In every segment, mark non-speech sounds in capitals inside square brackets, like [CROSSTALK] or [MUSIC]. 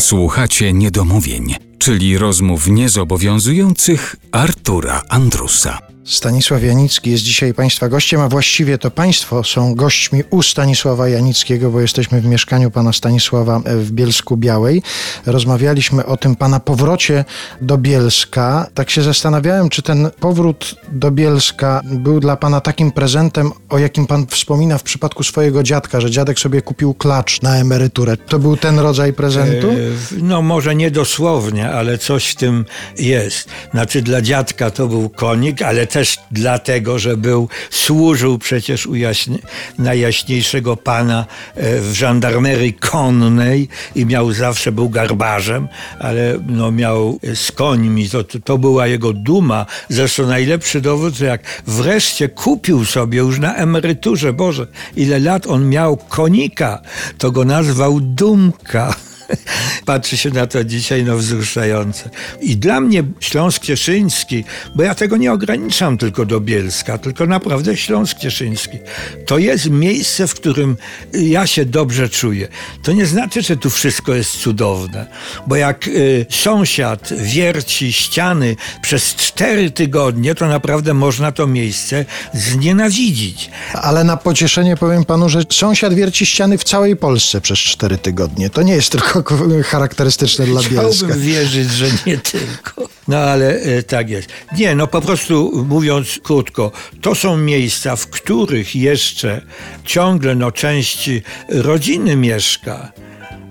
Słuchacie niedomówień, czyli rozmów niezobowiązujących Artura Andrusa. Stanisław Janicki jest dzisiaj Państwa gościem, a właściwie to Państwo są gośćmi u Stanisława Janickiego, bo jesteśmy w mieszkaniu Pana Stanisława w Bielsku Białej. Rozmawialiśmy o tym Pana powrocie do Bielska. Tak się zastanawiałem, czy ten powrót do Bielska był dla Pana takim prezentem, o jakim Pan wspomina w przypadku swojego dziadka, że dziadek sobie kupił klacz na emeryturę. To był ten rodzaj prezentu? E, No może nie dosłownie, ale coś w tym jest. Znaczy dla dziadka to był konik, ale też dlatego, że był, służył przecież u jaśnie, najjaśniejszego pana e, w żandarmerii konnej i miał zawsze, był garbarzem, ale no miał z końmi, to, to, to była jego duma. Zresztą najlepszy dowód, że jak wreszcie kupił sobie już na emeryturze, Boże, ile lat on miał konika, to go nazwał Dumka. [LAUGHS] Patrzy się na to dzisiaj, no wzruszające. I dla mnie Śląsk Cieszyński, bo ja tego nie ograniczam tylko do Bielska, tylko naprawdę Śląsk Cieszyński, to jest miejsce, w którym ja się dobrze czuję. To nie znaczy, że tu wszystko jest cudowne, bo jak y, sąsiad wierci ściany przez cztery tygodnie, to naprawdę można to miejsce znienawidzić. Ale na pocieszenie powiem Panu, że sąsiad wierci ściany w całej Polsce przez cztery tygodnie. To nie jest tylko charakterystyczne dla Bielska. Chciałbym wierzyć, że nie tylko. No ale e, tak jest. Nie, no po prostu mówiąc krótko, to są miejsca, w których jeszcze ciągle no, część rodziny mieszka.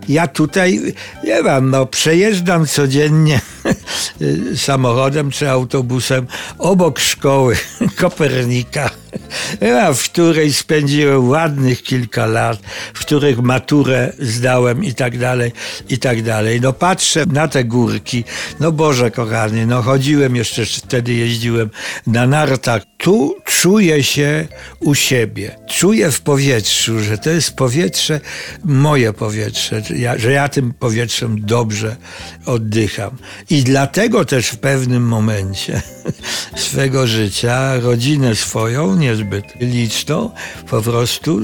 Ja tutaj, nie wiem, no przejeżdżam codziennie [LAUGHS] samochodem czy autobusem obok szkoły [LAUGHS] Kopernika, w której spędziłem ładnych kilka lat, w których maturę zdałem i tak dalej, i tak dalej. No patrzę na te górki, no Boże kochany, no chodziłem jeszcze, wtedy jeździłem na nartach. Tu czuję się u siebie. Czuję w powietrzu, że to jest powietrze, moje powietrze, że ja, że ja tym powietrzem dobrze oddycham. I dlatego też w pewnym momencie [LAUGHS] swego życia rodzinę swoją, niezbyt liczną, po prostu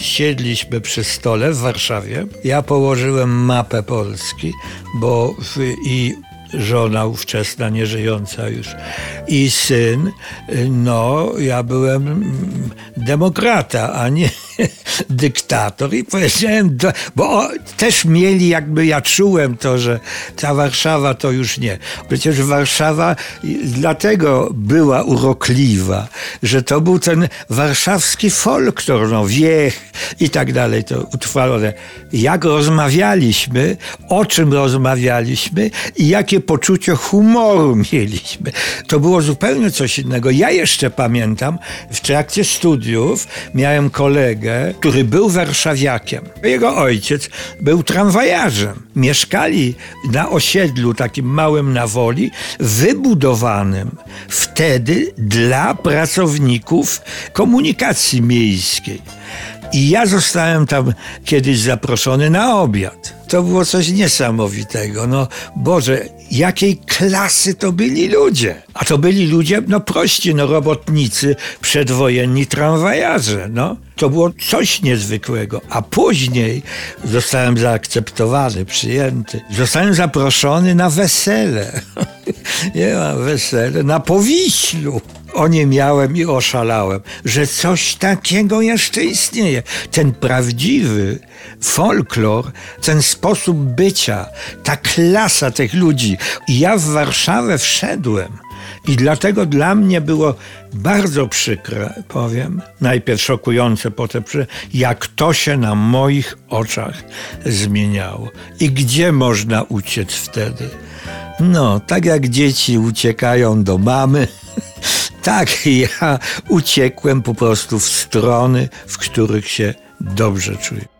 siedliśmy przy stole w Warszawie. Ja położyłem mapę Polski, bo w, i żona ówczesna, nieżyjąca już i syn, no ja byłem demokrata, a nie [LAUGHS] dyktator i powiedziałem, bo też mieli jakby, ja czułem to, że ta Warszawa to już nie. Przecież Warszawa dlatego była urokliwa, że to był ten warszawski folklor, no wiech i tak dalej, to utrwalone. Jak rozmawialiśmy, o czym rozmawialiśmy i jakie poczucie humoru [LAUGHS] mieliśmy. To było zupełnie coś innego. Ja jeszcze pamiętam, w trakcie studiów miałem kolegę, który był warszawiakiem. Jego ojciec był tramwajarzem. Mieszkali na osiedlu takim małym na woli, wybudowanym wtedy dla pracowników komunikacji miejskiej. I ja zostałem tam kiedyś zaproszony na obiad. To było coś niesamowitego. No Boże, jakiej klasy to byli ludzie. A to byli ludzie, no prości, no robotnicy, przedwojenni tramwajarze, no. To było coś niezwykłego. A później zostałem zaakceptowany, przyjęty. Zostałem zaproszony na wesele. [LAUGHS] Nie ma wesele, na Powiślu o nie miałem i oszalałem, że coś takiego jeszcze istnieje. Ten prawdziwy folklor, ten sposób bycia, ta klasa tych ludzi. I ja w Warszawę wszedłem. I dlatego dla mnie było bardzo przykre, powiem, najpierw szokujące, potem przy, jak to się na moich oczach zmieniało. I gdzie można uciec wtedy? No, tak jak dzieci uciekają do mamy, [LAUGHS] tak [LAUGHS] ja uciekłem po prostu w strony, w których się dobrze czuję.